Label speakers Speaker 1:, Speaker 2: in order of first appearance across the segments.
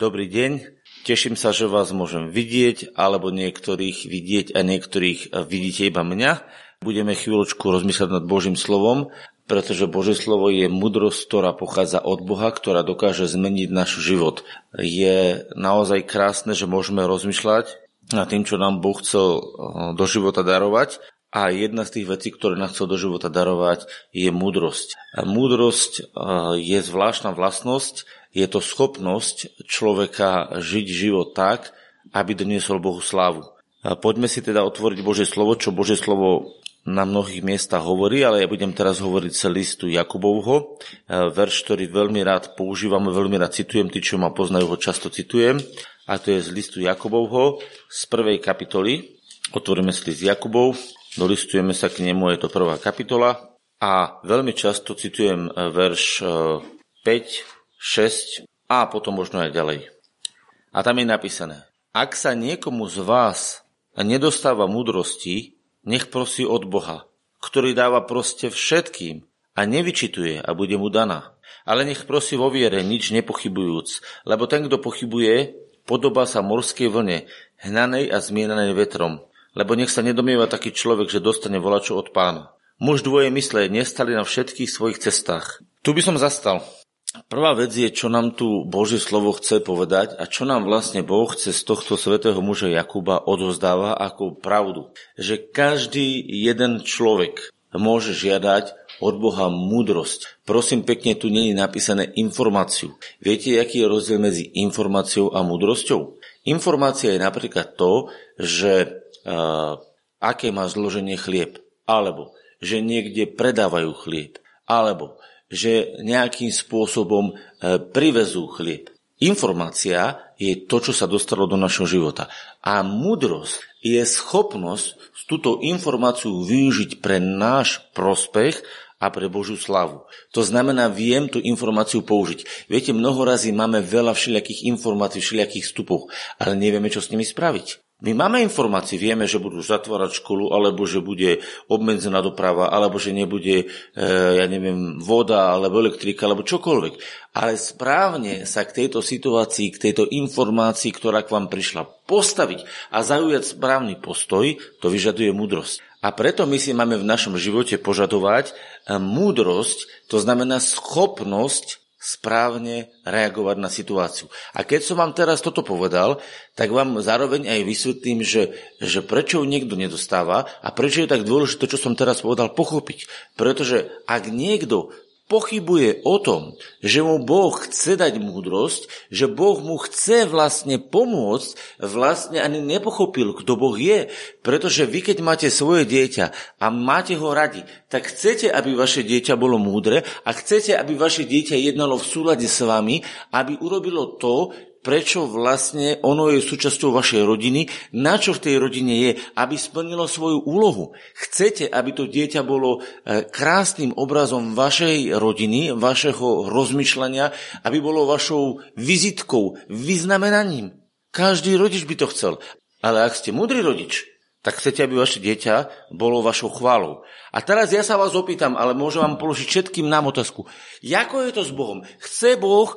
Speaker 1: Dobrý deň, teším sa, že vás môžem vidieť, alebo niektorých vidieť a niektorých vidíte iba mňa. Budeme chvíľočku rozmýšľať nad Božím slovom, pretože Božie slovo je mudrosť, ktorá pochádza od Boha, ktorá dokáže zmeniť náš život. Je naozaj krásne, že môžeme rozmýšľať nad tým, čo nám Boh chcel eh, do života darovať a jedna z tých vecí, ktoré nám chcel do života darovať, je múdrosť. Múdrosť e, je zvláštna vlastnosť, je to schopnosť človeka žiť život tak, aby doniesol Bohu slávu. Poďme si teda otvoriť Božie slovo, čo Božie slovo na mnohých miestach hovorí, ale ja budem teraz hovoriť z listu Jakubovho, verš, ktorý veľmi rád používam, veľmi rád citujem, tí, čo ma poznajú, ho často citujem, a to je z listu Jakubovho z prvej kapitoly. Otvoríme si list Jakubov, Dolistujeme sa k nemu, je to prvá kapitola a veľmi často citujem e, verš 5, e, 6 a potom možno aj ďalej. A tam je napísané, ak sa niekomu z vás nedostáva múdrosti, nech prosí od Boha, ktorý dáva proste všetkým a nevyčituje a bude mu daná. Ale nech prosí vo viere, nič nepochybujúc, lebo ten, kto pochybuje, podobá sa morskej vlne, hnanej a zmienanej vetrom. Lebo nech sa nedomieva taký človek, že dostane volačo od pána. Muž dvoje mysle nestali na všetkých svojich cestách. Tu by som zastal. Prvá vec je, čo nám tu Božie slovo chce povedať a čo nám vlastne Boh chce z tohto svetého muža Jakuba odozdáva ako pravdu. Že každý jeden človek môže žiadať od Boha múdrosť. Prosím pekne, tu není napísané informáciu. Viete, aký je rozdiel medzi informáciou a múdrosťou? Informácia je napríklad to, že aké má zloženie chlieb, alebo že niekde predávajú chlieb, alebo že nejakým spôsobom e, privezú chlieb. Informácia je to, čo sa dostalo do našho života. A múdrosť je schopnosť túto informáciu využiť pre náš prospech a pre Božiu slavu. To znamená, viem tú informáciu použiť. Viete, mnoho razy máme veľa všelijakých informácií, všelijakých vstupov, ale nevieme, čo s nimi spraviť. My máme informácie, vieme, že budú zatvárať školu, alebo že bude obmedzená doprava, alebo že nebude, e, ja neviem, voda, alebo elektrika, alebo čokoľvek. Ale správne sa k tejto situácii, k tejto informácii, ktorá k vám prišla, postaviť a zaujať správny postoj, to vyžaduje múdrosť. A preto my si máme v našom živote požadovať e, múdrosť, to znamená schopnosť správne reagovať na situáciu. A keď som vám teraz toto povedal, tak vám zároveň aj vysvetlím, že, že prečo ju niekto nedostáva a prečo je tak dôležité, čo som teraz povedal, pochopiť. Pretože ak niekto pochybuje o tom, že mu Boh chce dať múdrosť, že Boh mu chce vlastne pomôcť, vlastne ani nepochopil, kto Boh je. Pretože vy, keď máte svoje dieťa a máte ho radi, tak chcete, aby vaše dieťa bolo múdre a chcete, aby vaše dieťa jednalo v súlade s vami, aby urobilo to, prečo vlastne ono je súčasťou vašej rodiny, na čo v tej rodine je, aby splnilo svoju úlohu. Chcete, aby to dieťa bolo e, krásnym obrazom vašej rodiny, vašeho rozmýšľania, aby bolo vašou vizitkou, vyznamenaním. Každý rodič by to chcel. Ale ak ste múdry rodič, tak chcete, aby vaše dieťa bolo vašou chválou. A teraz ja sa vás opýtam, ale môžem vám položiť všetkým nám otázku. Jako je to s Bohom? Chce Boh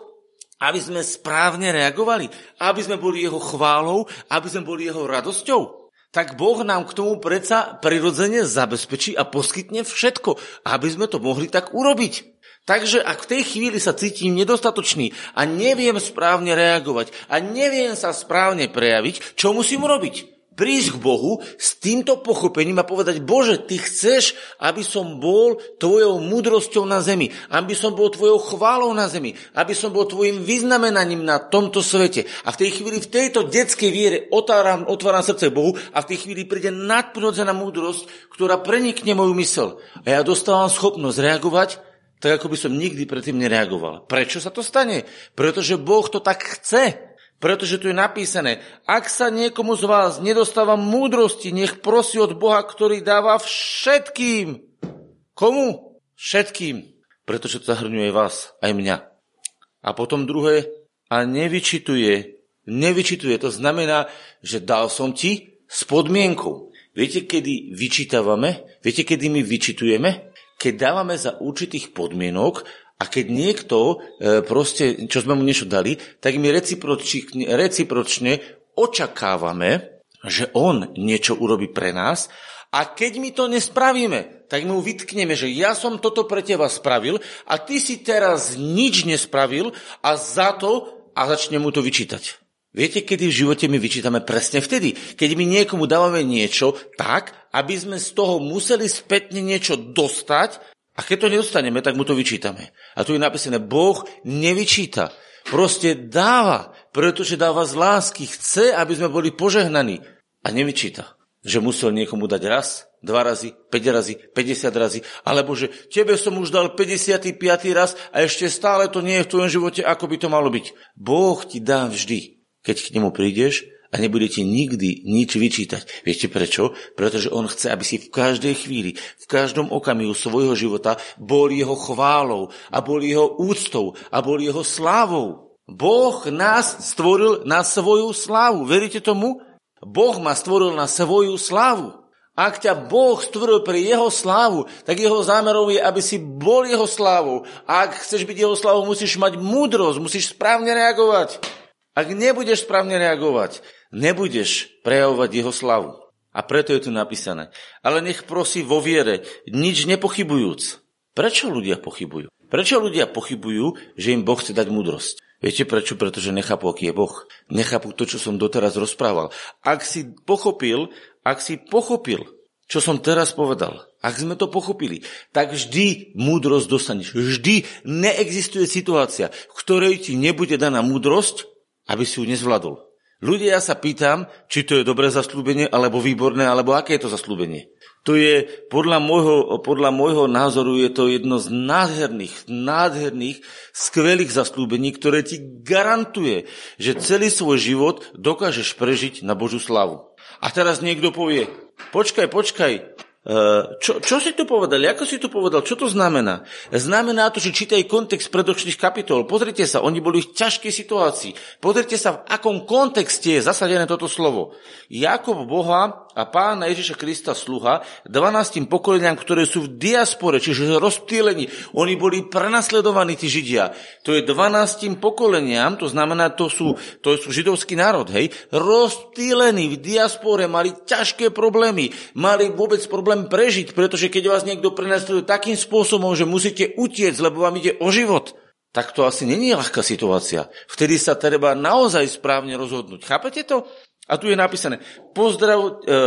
Speaker 1: aby sme správne reagovali, aby sme boli jeho chválou, aby sme boli jeho radosťou. Tak Boh nám k tomu predsa prirodzene zabezpečí a poskytne všetko, aby sme to mohli tak urobiť. Takže ak v tej chvíli sa cítim nedostatočný a neviem správne reagovať a neviem sa správne prejaviť, čo musím urobiť? Prísť k Bohu s týmto pochopením a povedať, Bože, Ty chceš, aby som bol Tvojou múdrosťou na zemi, aby som bol Tvojou chválou na zemi, aby som bol Tvojim vyznamenaním na tomto svete. A v tej chvíli, v tejto detskej viere otváram, otváram srdce Bohu a v tej chvíli príde nadprirodzená múdrosť, ktorá prenikne moju mysel. A ja dostávam schopnosť reagovať tak, ako by som nikdy predtým nereagoval. Prečo sa to stane? Pretože Boh to tak chce. Pretože tu je napísané, ak sa niekomu z vás nedostáva múdrosti, nech prosí od Boha, ktorý dáva všetkým. Komu? Všetkým. Pretože to zahrňuje vás, aj mňa. A potom druhé, a nevyčituje. Nevyčituje, to znamená, že dal som ti s podmienkou. Viete, kedy vyčítavame? Viete, kedy my vyčitujeme? Keď dávame za určitých podmienok a keď niekto e, proste, čo sme mu niečo dali, tak my recipročne, recipročne očakávame, že on niečo urobí pre nás a keď my to nespravíme, tak mu vytkneme, že ja som toto pre teba spravil a ty si teraz nič nespravil a za to a začne mu to vyčítať. Viete, kedy v živote my vyčítame presne vtedy? Keď my niekomu dávame niečo tak, aby sme z toho museli spätne niečo dostať a keď to nedostaneme, tak mu to vyčítame. A tu je napísané, Boh nevyčíta. Proste dáva, pretože dáva z lásky. Chce, aby sme boli požehnaní. A nevyčíta. Že musel niekomu dať raz, dva razy, 5 razy, 50 razy, alebo že tebe som už dal 55. raz a ešte stále to nie je v tvojom živote, ako by to malo byť. Boh ti dá vždy, keď k nemu prídeš a nebude ti nikdy nič vyčítať. Viete prečo? Pretože on chce, aby si v každej chvíli, v každom okamihu svojho života bol jeho chválou a bol jeho úctou a bol jeho slávou. Boh nás stvoril na svoju slávu. Veríte tomu? Boh ma stvoril na svoju slávu. Ak ťa Boh stvoril pre jeho slávu, tak jeho zámerom je, aby si bol jeho slávou. A ak chceš byť jeho slávou, musíš mať múdrosť, musíš správne reagovať. Ak nebudeš správne reagovať, nebudeš prejavovať jeho slavu. A preto je tu napísané. Ale nech prosí vo viere, nič nepochybujúc. Prečo ľudia pochybujú? Prečo ľudia pochybujú, že im Boh chce dať múdrosť? Viete prečo? Pretože nechápu, aký je Boh. Nechápu to, čo som doteraz rozprával. Ak si pochopil, ak si pochopil, čo som teraz povedal, ak sme to pochopili, tak vždy múdrosť dostaneš. Vždy neexistuje situácia, v ktorej ti nebude daná múdrosť, aby si ju nezvládol. Ľudia, ja sa pýtam, či to je dobré zaslúbenie, alebo výborné, alebo aké je to zaslúbenie. To je, podľa môjho, podľa môjho názoru, je to jedno z nádherných, nádherných, skvelých zaslúbení, ktoré ti garantuje, že celý svoj život dokážeš prežiť na Božú slavu. A teraz niekto povie, počkaj, počkaj, čo, čo si tu povedal? Ako si tu povedal? Čo to znamená? Znamená to, že čítaj kontext predošlých kapitol. Pozrite sa, oni boli v ťažkej situácii. Pozrite sa, v akom kontexte je zasadené toto slovo. Jakob Boha a pána Ježiša Krista sluha 12 pokoleniam, ktoré sú v diaspore, čiže rozptýlení. Oni boli prenasledovaní, tí Židia. To je 12 pokoleniam, to znamená, to sú, to sú židovský národ, hej, rozptýlení v diaspore, mali ťažké problémy, mali vôbec problém prežiť, pretože keď vás niekto prenasleduje takým spôsobom, že musíte utiecť, lebo vám ide o život, tak to asi není ľahká situácia. Vtedy sa treba naozaj správne rozhodnúť. Chápete to? A tu je napísané, pozdrav, e,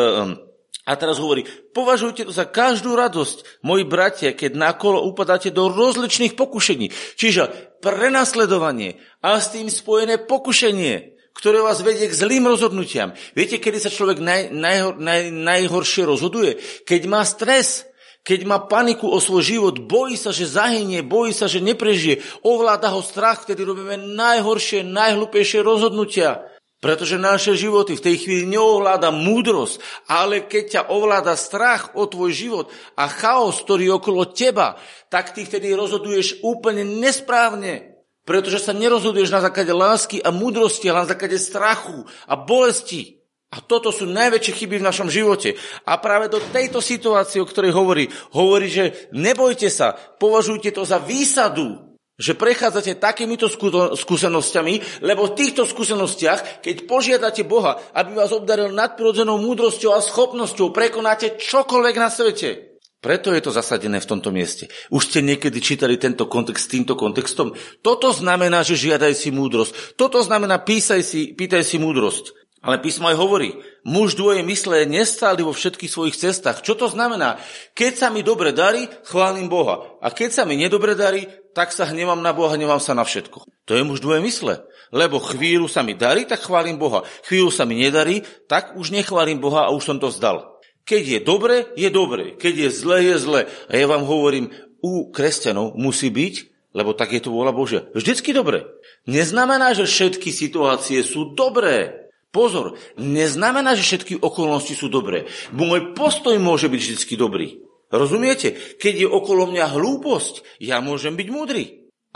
Speaker 1: a teraz hovorí, považujte to za každú radosť, moji bratia, keď nakolo upadáte do rozličných pokušení. Čiže prenasledovanie a s tým spojené pokušenie ktoré vás vedie k zlým rozhodnutiam. Viete, kedy sa človek naj, najhor, naj, najhoršie rozhoduje? Keď má stres, keď má paniku o svoj život, bojí sa, že zahynie, bojí sa, že neprežije, ovláda ho strach, vtedy robíme najhoršie, najhlupejšie rozhodnutia. Pretože naše životy v tej chvíli neovláda múdrosť, ale keď ťa ovláda strach o tvoj život a chaos, ktorý je okolo teba, tak ty vtedy rozhoduješ úplne nesprávne. Pretože sa nerozhoduješ na základe lásky a múdrosti, ale na základe strachu a bolesti. A toto sú najväčšie chyby v našom živote. A práve do tejto situácie, o ktorej hovorí, hovorí, že nebojte sa, považujte to za výsadu, že prechádzate takýmito skúsenosťami, lebo v týchto skúsenostiach, keď požiadate Boha, aby vás obdaril nadprirodzenou múdrosťou a schopnosťou, prekonáte čokoľvek na svete. Preto je to zasadené v tomto mieste. Už ste niekedy čítali tento kontext s týmto kontextom? Toto znamená, že žiadaj si múdrosť. Toto znamená, písaj si, pýtaj si múdrosť. Ale písmo aj hovorí, muž dvoje mysle je vo všetkých svojich cestách. Čo to znamená? Keď sa mi dobre darí, chválim Boha. A keď sa mi nedobre darí, tak sa hnevám na Boha, hnevám sa na všetko. To je muž dvoje mysle. Lebo chvíľu sa mi darí, tak chválim Boha. Chvíľu sa mi nedarí, tak už nechválim Boha a už som to vzdal. Keď je dobre, je dobre. Keď je zle, je zle. A ja vám hovorím, u kresťanov musí byť, lebo tak je to vôľa Božia, vždycky dobre. Neznamená, že všetky situácie sú dobré. Pozor, neznamená, že všetky okolnosti sú dobré. Môj postoj môže byť vždycky dobrý. Rozumiete? Keď je okolo mňa hlúposť, ja môžem byť múdry.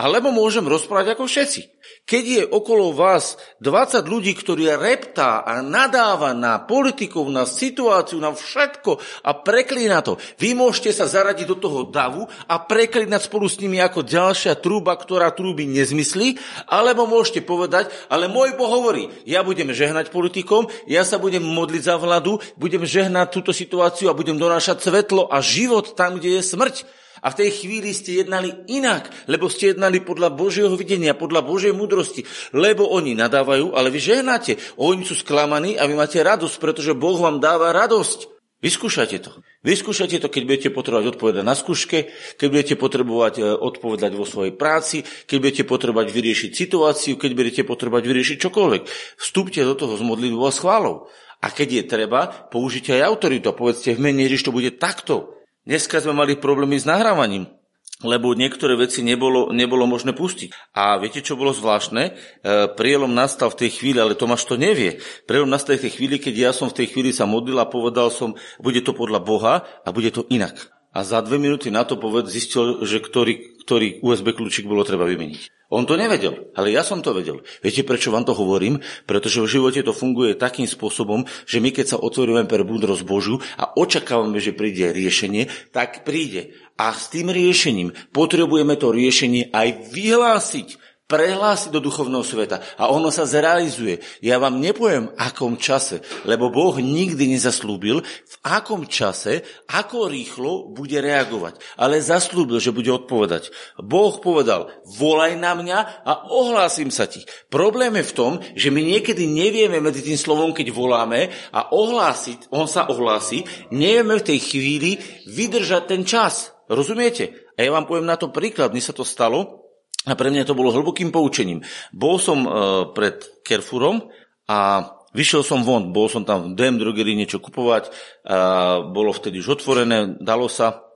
Speaker 1: Alebo môžem rozprávať ako všetci. Keď je okolo vás 20 ľudí, ktorí reptá a nadáva na politikov, na situáciu, na všetko a preklína to, vy môžete sa zaradiť do toho davu a preklínať spolu s nimi ako ďalšia trúba, ktorá trúbi nezmyslí, alebo môžete povedať, ale môj Boh hovorí, ja budem žehnať politikom, ja sa budem modliť za vládu, budem žehnať túto situáciu a budem donášať svetlo a život tam, kde je smrť. A v tej chvíli ste jednali inak, lebo ste jednali podľa Božieho videnia, podľa Božej múdrosti. Lebo oni nadávajú, ale vy žehnáte. Oni sú sklamaní a vy máte radosť, pretože Boh vám dáva radosť. Vyskúšajte to. Vyskúšajte to, keď budete potrebovať odpovedať na skúške, keď budete potrebovať e, odpovedať vo svojej práci, keď budete potrebovať vyriešiť situáciu, keď budete potrebovať vyriešiť čokoľvek. Vstúpte do toho s modlitbou a schválou. A keď je treba, použite aj autoritu a povedzte v mene Ježiš, to bude takto. Dneska sme mali problémy s nahrávaním, lebo niektoré veci nebolo, nebolo možné pustiť. A viete, čo bolo zvláštne? E, prielom nastal v tej chvíli, ale Tomáš to nevie. Prielom nastal v tej chvíli, keď ja som v tej chvíli sa modlil a povedal som, bude to podľa Boha a bude to inak. A za dve minúty na to poved zistil, že ktorý, ktorý USB kľúčik bolo treba vymeniť. On to nevedel, ale ja som to vedel. Viete, prečo vám to hovorím? Pretože v živote to funguje takým spôsobom, že my keď sa otvoríme pre múdrosť Božu a očakávame, že príde riešenie, tak príde. A s tým riešením potrebujeme to riešenie aj vyhlásiť prehlásiť do duchovného sveta a ono sa zrealizuje. Ja vám nepoviem, akom čase, lebo Boh nikdy nezaslúbil, v akom čase, ako rýchlo bude reagovať. Ale zaslúbil, že bude odpovedať. Boh povedal, volaj na mňa a ohlásim sa ti. Problém je v tom, že my niekedy nevieme medzi tým slovom, keď voláme a ohlásiť, on sa ohlási, nevieme v tej chvíli vydržať ten čas. Rozumiete? A ja vám poviem na to príklad. Mne sa to stalo, a pre mňa to bolo hlbokým poučením. Bol som uh, pred Kerfurom a vyšiel som von, bol som tam v DM drogerii niečo kupovať, bolo vtedy už otvorené, dalo sa.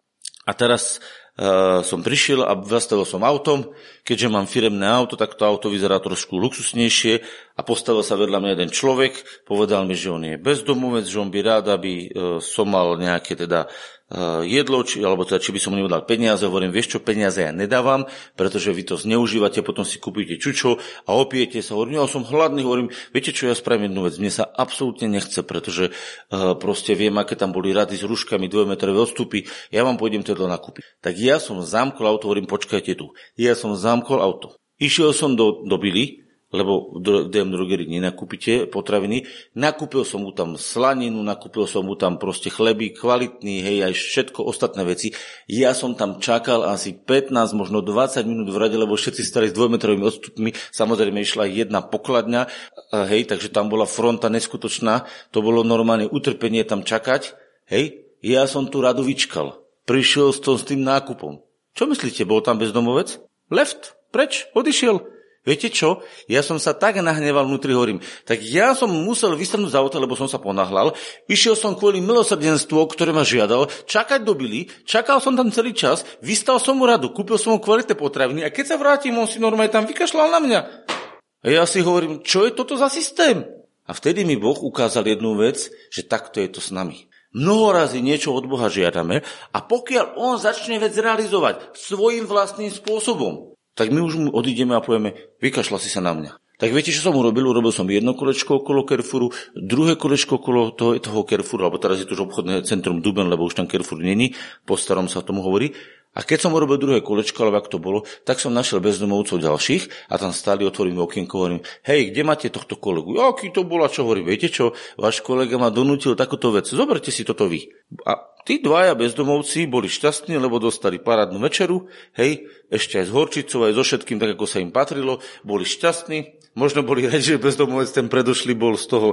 Speaker 1: A teraz uh, som prišiel a zastavil som autom. Keďže mám firemné auto, tak to auto vyzerá trošku luxusnejšie a postavil sa vedľa mňa jeden človek, povedal mi, že on je bezdomovec, že on by rád, aby uh, som mal nejaké teda Eh, jedlo, či, alebo teda, či by som mu nedal peniaze, hovorím, vieš čo, peniaze ja nedávam, pretože vy to zneužívate, potom si kúpite čučo a opijete sa, hovorím, ja som hladný, hovorím, viete čo, ja spravím jednu vec, mne sa absolútne nechce, pretože uh, proste viem, aké tam boli rady s rúškami, dvojmetrové odstupy, ja vám pôjdem to nakúpiť. Tak ja som zamkol auto, hovorím, počkajte tu. Ja som zamkol auto. Išiel som do, do Billy, lebo v DM drogerii nenakúpite potraviny. Nakúpil som mu tam slaninu, nakúpil som mu tam proste chleby, kvalitný, hej, aj všetko ostatné veci. Ja som tam čakal asi 15, možno 20 minút v rade, lebo všetci stali s dvojmetrovými odstupmi. Samozrejme išla jedna pokladňa, hej, takže tam bola fronta neskutočná. To bolo normálne utrpenie tam čakať. Hej, ja som tu radu vyčkal. Prišiel som s tým nákupom. Čo myslíte, bol tam bezdomovec? Left, preč, odišiel. Viete čo? Ja som sa tak nahneval vnútri, hovorím, tak ja som musel vystrnúť z auta, lebo som sa ponahlal. Išiel som kvôli milosrdenstvu, ktoré ma žiadal, čakať do Billy, čakal som tam celý čas, vystal som mu radu, kúpil som mu kvalitné potraviny a keď sa vrátim, on si normálne tam vykašľal na mňa. A ja si hovorím, čo je toto za systém? A vtedy mi Boh ukázal jednu vec, že takto je to s nami. Mnoho razy niečo od Boha žiadame a pokiaľ On začne vec realizovať svojim vlastným spôsobom, tak my už mu odídeme a povieme, vykašľa si sa na mňa. Tak viete, čo som urobil? Urobil som jedno kolečko okolo Kerfuru, druhé kolečko okolo toho, toho Kerfuru, alebo teraz je to už obchodné centrum Duben, lebo už tam Kerfur není, po starom sa tomu hovorí. A keď som urobil druhé kolečko, alebo ak to bolo, tak som našiel bezdomovcov ďalších a tam stáli, otvorím okienko, hovorím, hej, kde máte tohto kolegu? Aký to bolo, čo? Hovorí, viete čo, váš kolega ma donútil takúto vec, zoberte si toto vy. A tí dvaja bezdomovci boli šťastní, lebo dostali parádnu večeru, hej, ešte aj s horčicou, aj so všetkým, tak ako sa im patrilo, boli šťastní, možno boli radi, že bezdomovec ten predošli bol z toho,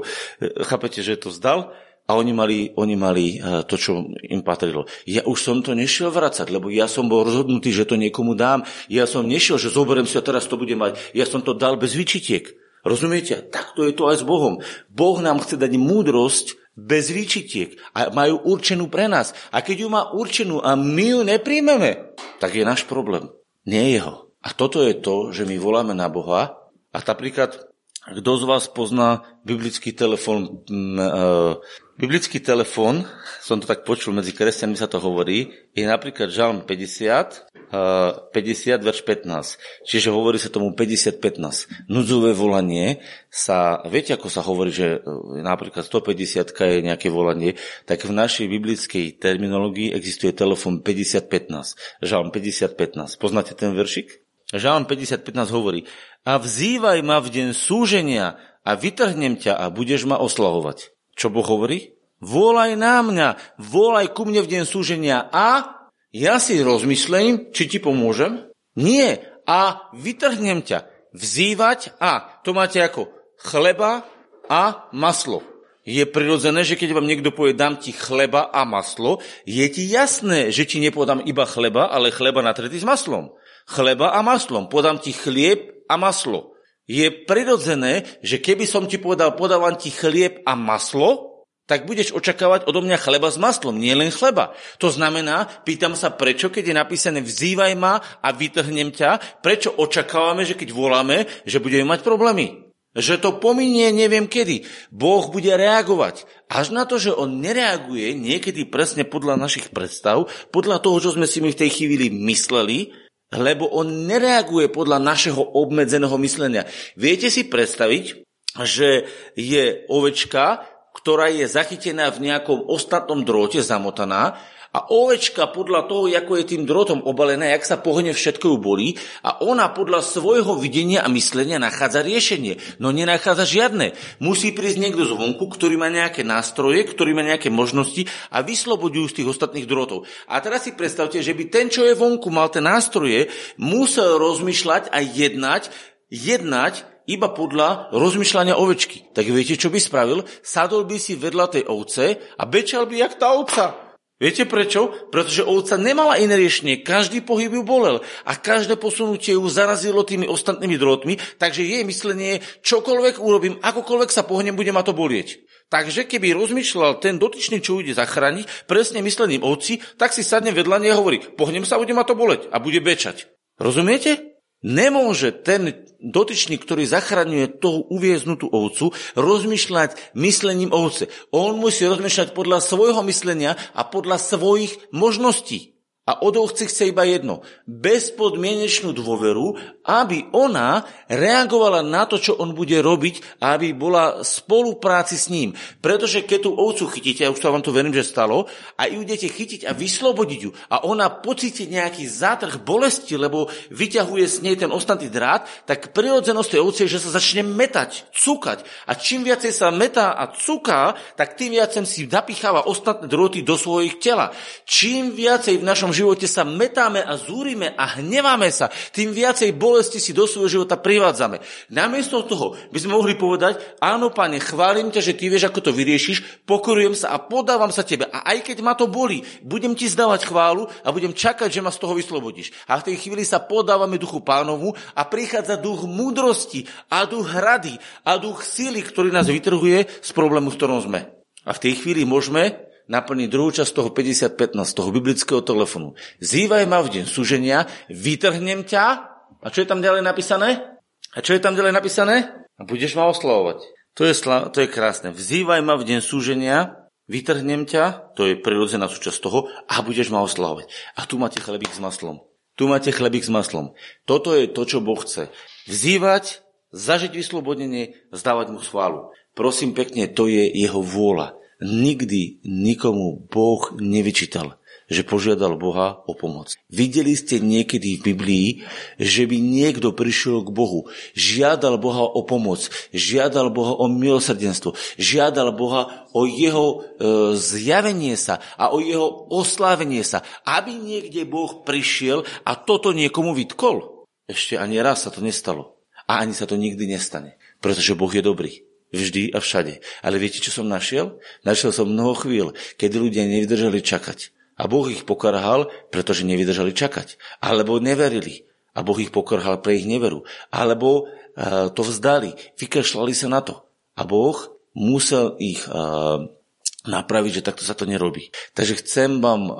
Speaker 1: chápete, že to zdal, a oni mali, oni mali eh, to, čo im patrilo. Ja už som to nešiel vracať, lebo ja som bol rozhodnutý, že to niekomu dám. Ja som nešiel, že zoberiem si a teraz to budem mať. Ja som to dal bez vyčitiek. Rozumiete? Takto je to aj s Bohom. Boh nám chce dať múdrosť bez výčitiek a majú určenú pre nás. A keď ju má určenú a my ju nepríjmeme, tak je náš problém. Nie jeho. A toto je to, že my voláme na Boha a napríklad kto z vás pozná biblický telefón? Uh, biblický telefón, som to tak počul, medzi kresťanmi sa to hovorí, je napríklad Žalm 50, 50, verš 15. Čiže hovorí sa tomu 50-15. Núdzové volanie sa, viete ako sa hovorí, že e, napríklad 150 je nejaké volanie, tak v našej biblickej terminológii existuje telefon 50-15. Žalm 50-15. Poznáte ten veršik? Žalm 50-15 hovorí, a vzývaj ma v deň súženia a vytrhnem ťa a budeš ma oslahovať. Čo Boh hovorí? Volaj na mňa, volaj ku mne v deň súženia a ja si rozmyslím, či ti pomôžem? Nie. A vytrhnem ťa. Vzývať a to máte ako chleba a maslo. Je prirodzené, že keď vám niekto povie, dám ti chleba a maslo, je ti jasné, že ti nepodám iba chleba, ale chleba natretý s maslom. Chleba a maslom. Podám ti chlieb a maslo. Je prirodzené, že keby som ti povedal, podávam ti chlieb a maslo, tak budeš očakávať odo mňa chleba s maslom, nie len chleba. To znamená, pýtam sa, prečo, keď je napísané vzývaj ma a vytrhnem ťa, prečo očakávame, že keď voláme, že budeme mať problémy. Že to pominie neviem kedy. Boh bude reagovať. Až na to, že on nereaguje niekedy presne podľa našich predstav, podľa toho, čo sme si my v tej chvíli mysleli, lebo on nereaguje podľa našeho obmedzeného myslenia. Viete si predstaviť, že je ovečka, ktorá je zachytená v nejakom ostatnom drôte, zamotaná, a ovečka podľa toho, ako je tým drotom obalená, jak sa pohne, všetko ju bolí a ona podľa svojho videnia a myslenia nachádza riešenie. No nenachádza žiadne. Musí prísť niekto zvonku, ktorý má nejaké nástroje, ktorý má nejaké možnosti a vyslobodujú z tých ostatných drotov. A teraz si predstavte, že by ten, čo je vonku, mal tie nástroje, musel rozmýšľať a jednať, jednať iba podľa rozmýšľania ovečky. Tak viete, čo by spravil? Sadol by si vedľa tej ovce a bečal by jak tá ovca. Viete prečo? Pretože ovca nemala iné riešenie. Každý pohyb ju bolel a každé posunutie ju zarazilo tými ostatnými drôtmi, takže jej myslenie je, čokoľvek urobím, akokoľvek sa pohnem, bude ma to bolieť. Takže keby rozmýšľal ten dotyčný, čo ide zachrániť, presne myslením ovci, tak si sadne vedľa nej a hovorí, pohnem sa, bude ma to boleť a bude bečať. Rozumiete? Nemôže ten dotyčný, ktorý zachraňuje tú uvieznutú ovcu, rozmýšľať myslením ovce. On musí rozmýšľať podľa svojho myslenia a podľa svojich možností. A od ovce chce iba jedno. Bezpodmienečnú dôveru, aby ona reagovala na to, čo on bude robiť aby bola spolupráci s ním. Pretože keď tú ovcu chytíte, ja už to vám to verím, že stalo, a ju idete chytiť a vyslobodiť ju a ona pocíti nejaký zátrh bolesti, lebo vyťahuje s nej ten ostatný drát, tak prirodzenosť tej ovce je, že sa začne metať, cukať. A čím viacej sa metá a cuká, tak tým viacej si napicháva ostatné droty do svojich tela. Čím viacej v našom našom živote sa metáme a zúrime a hneváme sa, tým viacej bolesti si do svojho života privádzame. Namiesto toho by sme mohli povedať, áno, pane, chválim ťa, že ty vieš, ako to vyriešiš, pokorujem sa a podávam sa tebe. A aj keď ma to bolí, budem ti zdávať chválu a budem čakať, že ma z toho vyslobodíš. A v tej chvíli sa podávame duchu pánovu a prichádza duch múdrosti a duch hrady a duch síly, ktorý nás vytrhuje z problému, v ktorom sme. A v tej chvíli môžeme naplniť druhú časť toho 55 z toho biblického telefonu. Zývaj ma v deň súženia, vytrhnem ťa. A čo je tam ďalej napísané? A čo je tam ďalej napísané? A budeš ma oslavovať. To je, to je krásne. Vzývaj ma v deň súženia, vytrhnem ťa, to je prirodzená súčasť toho, a budeš ma oslavovať. A tu máte chlebík s maslom. Tu máte chlebík s maslom. Toto je to, čo Boh chce. Vzývať, zažiť vyslobodnenie, zdávať mu chválu. Prosím pekne, to je jeho vôľa nikdy nikomu Boh nevyčítal, že požiadal Boha o pomoc. Videli ste niekedy v Biblii, že by niekto prišiel k Bohu, žiadal Boha o pomoc, žiadal Boha o milosrdenstvo, žiadal Boha o jeho e, zjavenie sa a o jeho oslávenie sa, aby niekde Boh prišiel a toto niekomu vytkol. Ešte ani raz sa to nestalo. A ani sa to nikdy nestane, pretože Boh je dobrý. Vždy a všade. Ale viete, čo som našiel? Našiel som mnoho chvíľ, kedy ľudia nevydržali čakať. A Boh ich pokarhal, pretože nevydržali čakať. Alebo neverili. A Boh ich pokarhal pre ich neveru. Alebo uh, to vzdali. Vykašľali sa na to. A Boh musel ich uh, napraviť, že takto sa to nerobí. Takže chcem vám uh,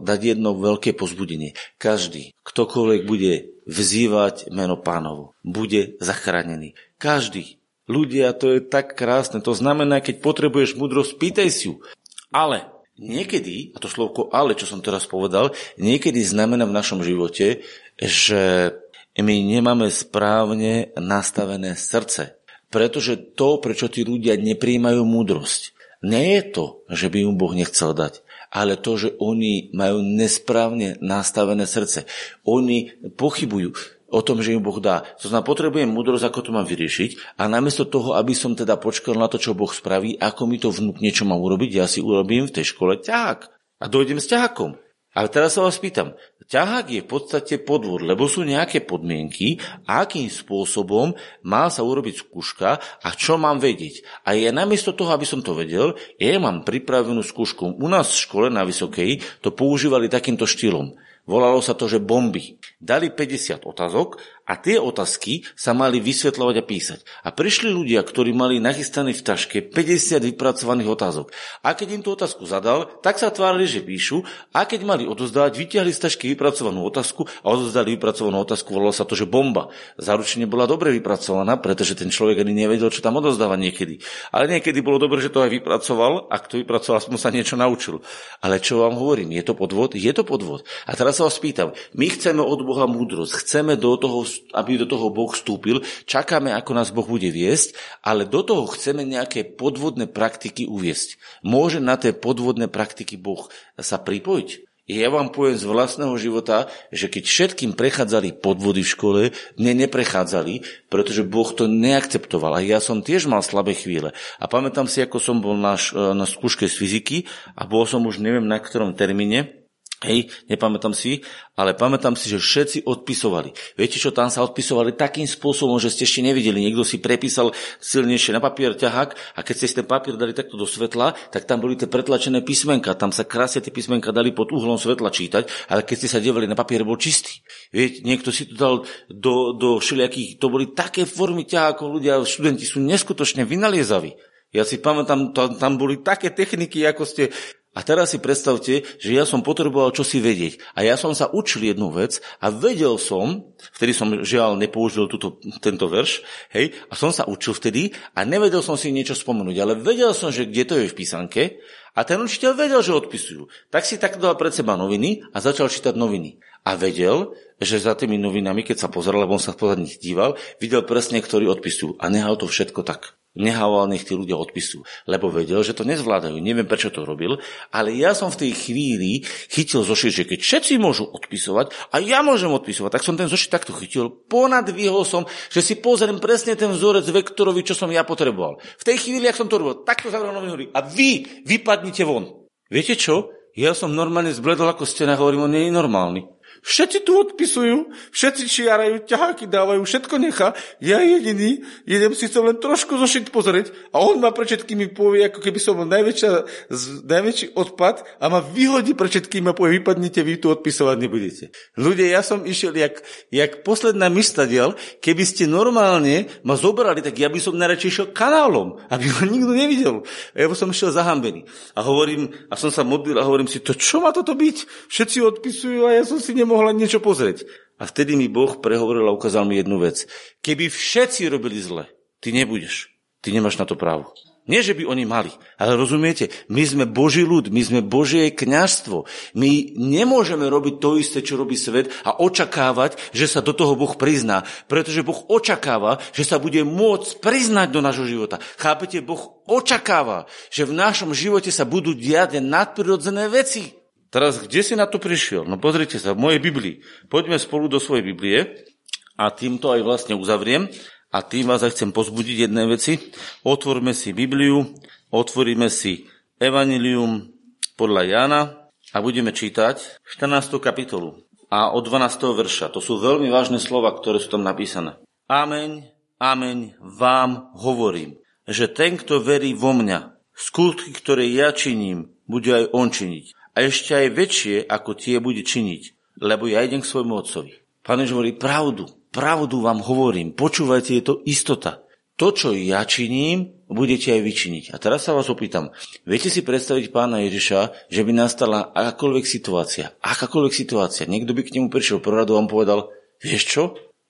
Speaker 1: dať jedno veľké pozbudenie. Každý, ktokoľvek bude vzývať meno pánovo, bude zachránený. Každý, Ľudia, to je tak krásne. To znamená, keď potrebuješ múdrosť, pýtaj si ju. Ale niekedy, a to slovko ale, čo som teraz povedal, niekedy znamená v našom živote, že my nemáme správne nastavené srdce. Pretože to, prečo tí ľudia nepríjmajú múdrosť, nie je to, že by im Boh nechcel dať, ale to, že oni majú nesprávne nastavené srdce. Oni pochybujú o tom, že im Boh dá. To znamená, potrebujem múdrosť, ako to mám vyriešiť a namiesto toho, aby som teda počkal na to, čo Boh spraví, ako mi to vnúk niečo mám urobiť, ja si urobím v tej škole ťahák a dojdem s ťahákom. Ale teraz sa vás pýtam, ťahák je v podstate podvod, lebo sú nejaké podmienky, akým spôsobom má sa urobiť skúška a čo mám vedieť. A ja namiesto toho, aby som to vedel, ja mám pripravenú skúšku. U nás v škole na Vysokej to používali takýmto štýlom. Volalo sa to, že bomby. Dali 50 otázok a tie otázky sa mali vysvetľovať a písať. A prišli ľudia, ktorí mali nachystané v taške 50 vypracovaných otázok. A keď im tú otázku zadal, tak sa tvárili, že píšu a keď mali odozdávať, vyťahli z tašky vypracovanú otázku a odozdali vypracovanú otázku. Volalo sa to, že bomba. Zaručene bola dobre vypracovaná, pretože ten človek ani nevedel, čo tam odozdáva niekedy. Ale niekedy bolo dobre, že to aj vypracoval a kto vypracoval, som sa niečo naučil. Ale čo vám hovorím, je to podvod? Je to podvod. A teraz sa vás pýtam, my chceme od Boha múdrosť, chceme do toho, aby do toho Boh vstúpil, čakáme, ako nás Boh bude viesť, ale do toho chceme nejaké podvodné praktiky uviesť. Môže na tie podvodné praktiky Boh sa pripojiť? Ja vám poviem z vlastného života, že keď všetkým prechádzali podvody v škole, mne neprechádzali, pretože Boh to neakceptoval. A ja som tiež mal slabé chvíle. A pamätám si, ako som bol na, na skúške z fyziky a bol som už neviem na ktorom termíne Hej, nepamätám si, ale pamätám si, že všetci odpisovali. Viete čo, tam sa odpisovali takým spôsobom, že ste ešte nevideli. Niekto si prepísal silnejšie na papier ťahák a keď ste si ten papier dali takto do svetla, tak tam boli tie pretlačené písmenka. Tam sa krásne tie písmenka dali pod uhlom svetla čítať, ale keď ste sa devali na papier, bol čistý. Viete, niekto si to dal do, do všelijakých, to boli také formy ťahákov, ľudia, študenti sú neskutočne vynaliezaví. Ja si pamätám, tam, tam boli také techniky, ako ste a teraz si predstavte, že ja som potreboval čosi vedieť. A ja som sa učil jednu vec a vedel som, vtedy som žiaľ nepoužil túto, tento verš, hej, a som sa učil vtedy a nevedel som si niečo spomenúť, ale vedel som, že kde to je v písanke a ten učiteľ vedel, že odpisujú. Tak si tak dal pred seba noviny a začal čítať noviny. A vedel, že za tými novinami, keď sa pozeral, lebo on sa pozad nich díval, videl presne, ktorí odpisujú. A nehal to všetko tak. Nehával, nech tí ľudia odpisujú. Lebo vedel, že to nezvládajú. Neviem, prečo to robil, ale ja som v tej chvíli chytil zošit, že keď všetci môžu odpisovať a ja môžem odpisovať, tak som ten zošit takto chytil. Ponadvihol som, že si pozriem presne ten vzorec vektorovi, čo som ja potreboval. V tej chvíli, ak som to robil, takto zavrel noviny a vy vypadnite von. Viete čo? Ja som normálne zbledol ako stena, hovorím, on nie je normálny. Všetci tu odpisujú, všetci čiarajú, ťaháky dávajú, všetko nechá. Ja jediný, idem si to len trošku zošiť pozrieť a on ma pre všetkými povie, ako keby som bol najväčšia, najväčší odpad a ma vyhodí pre všetkými a povie, vypadnite, vy tu odpisovať nebudete. Ľudia, ja som išiel jak, jak posledná myštadiel, keby ste normálne ma zobrali, tak ja by som najradšej išiel kanálom, aby ho nikto nevidel. Ja by som išiel zahambený. A hovorím, a som sa modlil a hovorím si, to čo má toto byť? Všetci odpisujú a ja som si mohla niečo pozrieť. A vtedy mi Boh prehovoril a ukázal mi jednu vec. Keby všetci robili zle, ty nebudeš. Ty nemáš na to právo. Nie, že by oni mali, ale rozumiete, my sme Boží ľud, my sme Božie kňažstvo. My nemôžeme robiť to isté, čo robí svet a očakávať, že sa do toho Boh prizná. Pretože Boh očakáva, že sa bude môcť priznať do nášho života. Chápete, Boh očakáva, že v našom živote sa budú diať nadprirodzené veci. Teraz, kde si na to prišiel? No pozrite sa, v mojej Biblii. Poďme spolu do svojej Biblie a týmto aj vlastne uzavriem. A tým vás aj chcem pozbudiť jedné veci. Otvorme si Bibliu, otvoríme si Evangelium podľa Jána a budeme čítať 14. kapitolu a od 12. verša. To sú veľmi vážne slova, ktoré sú tam napísané. Ameň, ameň vám hovorím, že ten, kto verí vo mňa, skutky, ktoré ja činím, bude aj on činiť a ešte aj väčšie, ako tie bude činiť, lebo ja idem k svojmu otcovi. Pán Ježiš hovorí pravdu, pravdu vám hovorím, počúvajte, je to istota. To, čo ja činím, budete aj vyčiniť. A teraz sa vás opýtam, viete si predstaviť pána Ježiša, že by nastala akákoľvek situácia, akákoľvek situácia, niekto by k nemu prišiel poradu a vám povedal, vieš čo,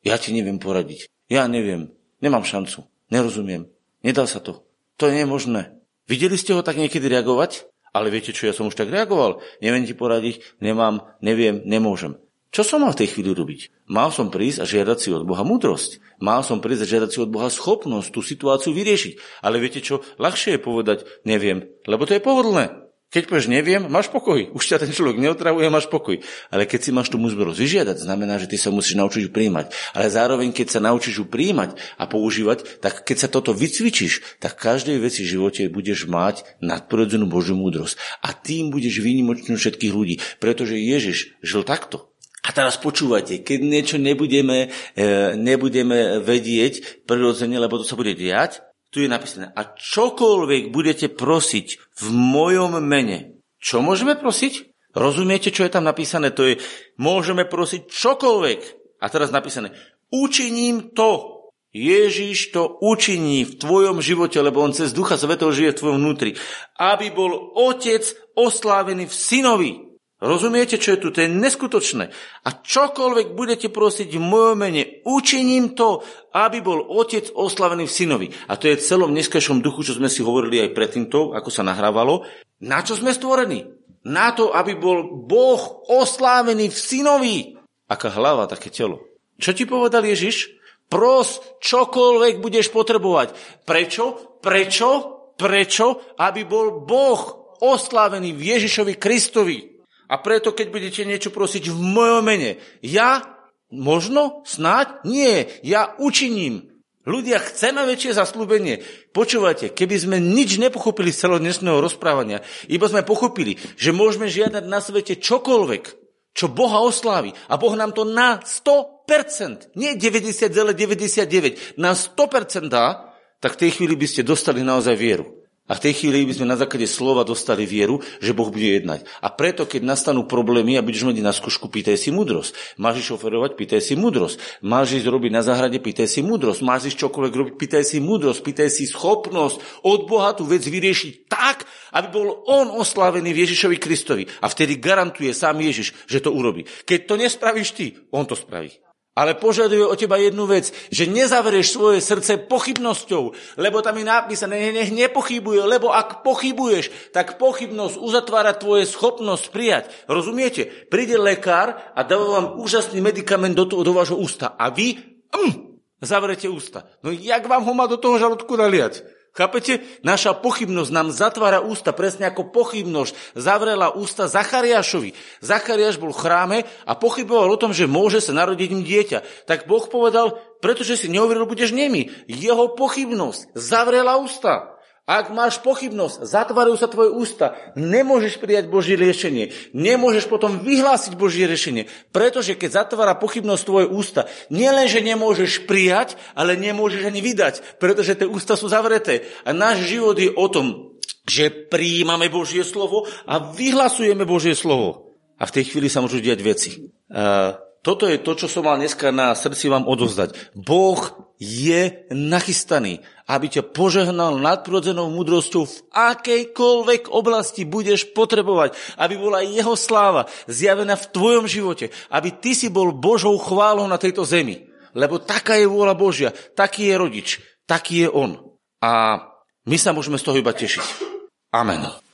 Speaker 1: ja ti neviem poradiť, ja neviem, nemám šancu. Nerozumiem. Nedá sa to. To je možné. Videli ste ho tak niekedy reagovať? Ale viete čo, ja som už tak reagoval. Neviem ti poradiť, nemám, neviem, nemôžem. Čo som mal v tej chvíli robiť? Mal som prísť a žiadať si od Boha múdrosť. Mal som prísť a žiadať si od Boha schopnosť tú situáciu vyriešiť. Ale viete čo? Ľahšie je povedať neviem, lebo to je pohodlné. Keď povieš neviem, máš pokoj. Už ťa ten človek neotravuje, máš pokoj. Ale keď si máš tú múzberu vyžiadať, znamená, že ty sa musíš naučiť ju príjmať. Ale zároveň, keď sa naučíš ju príjmať a používať, tak keď sa toto vycvičíš, tak každej veci v živote budeš mať nadprirodzenú Božiu múdrosť. A tým budeš výnimočný všetkých ľudí. Pretože Ježiš žil takto. A teraz počúvajte, keď niečo nebudeme, e, nebudeme vedieť prirodzene, lebo to sa bude diať, tu je napísané, a čokoľvek budete prosiť v mojom mene, čo môžeme prosiť? Rozumiete, čo je tam napísané? To je, môžeme prosiť čokoľvek. A teraz napísané, učiním to. Ježiš to učiní v tvojom živote, lebo on cez Ducha Svetého žije v tvojom vnútri. Aby bol Otec oslávený v Synovi. Rozumiete, čo je tu? To je neskutočné. A čokoľvek budete prosiť v mojom mene, učiním to, aby bol otec oslavený v synovi. A to je v celom dneskajšom duchu, čo sme si hovorili aj predtým to, ako sa nahrávalo. Na čo sme stvorení? Na to, aby bol Boh oslávený v synovi. Aká hlava, také telo. Čo ti povedal Ježiš? Pros, čokoľvek budeš potrebovať. Prečo? Prečo? Prečo? Aby bol Boh oslávený v Ježišovi Kristovi. A preto, keď budete niečo prosiť v mojom mene, ja možno, snáď, nie, ja učiním. Ľudia, chceme väčšie zaslúbenie. Počúvajte, keby sme nič nepochopili z celého dnešného rozprávania, iba sme pochopili, že môžeme žiadať na svete čokoľvek, čo Boha oslávi. A Boh nám to na 100%, nie 90,99, na 100% dá, tak v tej chvíli by ste dostali naozaj vieru. A v tej chvíli by sme na základe slova dostali vieru, že Boh bude jednať. A preto, keď nastanú problémy a budeš mať na skúšku, pýtaj si múdrosť. Máš ísť šoferovať, pýtaj si múdrosť. Máš ísť robiť na záhrade, pýtaj si múdrosť. Máš ísť čokoľvek robiť, pýtaj si múdrosť. Pýtaj si schopnosť od Boha tú vec vyriešiť tak, aby bol On oslávený Ježišovi Kristovi. A vtedy garantuje sám Ježiš, že to urobí. Keď to nespravíš ty, On to spraví. Ale požaduje o teba jednu vec, že nezavrieš svoje srdce pochybnosťou, lebo tam je napísané, nech nepochybuje, lebo ak pochybuješ, tak pochybnosť uzatvára tvoje schopnosť prijať. Rozumiete? Príde lekár a dáva vám úžasný medicament do, do vášho ústa a vy mm, zavrete ústa. No jak vám ho má do toho žalúdku naliať? Chápete? Naša pochybnosť nám zatvára ústa, presne ako pochybnosť zavrela ústa Zachariášovi. Zachariáš bol v chráme a pochyboval o tom, že môže sa narodiť im dieťa. Tak Boh povedal, pretože si neuveril, budeš nemý. Jeho pochybnosť zavrela ústa. Ak máš pochybnosť, zatvárajú sa tvoje ústa, nemôžeš prijať Božie riešenie. Nemôžeš potom vyhlásiť Božie riešenie. Pretože keď zatvára pochybnosť tvoje ústa, nielen, že nemôžeš prijať, ale nemôžeš ani vydať. Pretože tie ústa sú zavreté. A náš život je o tom, že prijímame Božie slovo a vyhlasujeme Božie slovo. A v tej chvíli sa môžu diať veci. Uh, toto je to, čo som mal dneska na srdci vám odozdať. Boh je nachystaný, aby ťa požehnal nadprirodzenou múdrosťou v akejkoľvek oblasti budeš potrebovať, aby bola jeho sláva zjavená v tvojom živote, aby ty si bol Božou chválou na tejto zemi. Lebo taká je vôľa Božia, taký je rodič, taký je on. A my sa môžeme z toho iba tešiť. Amen.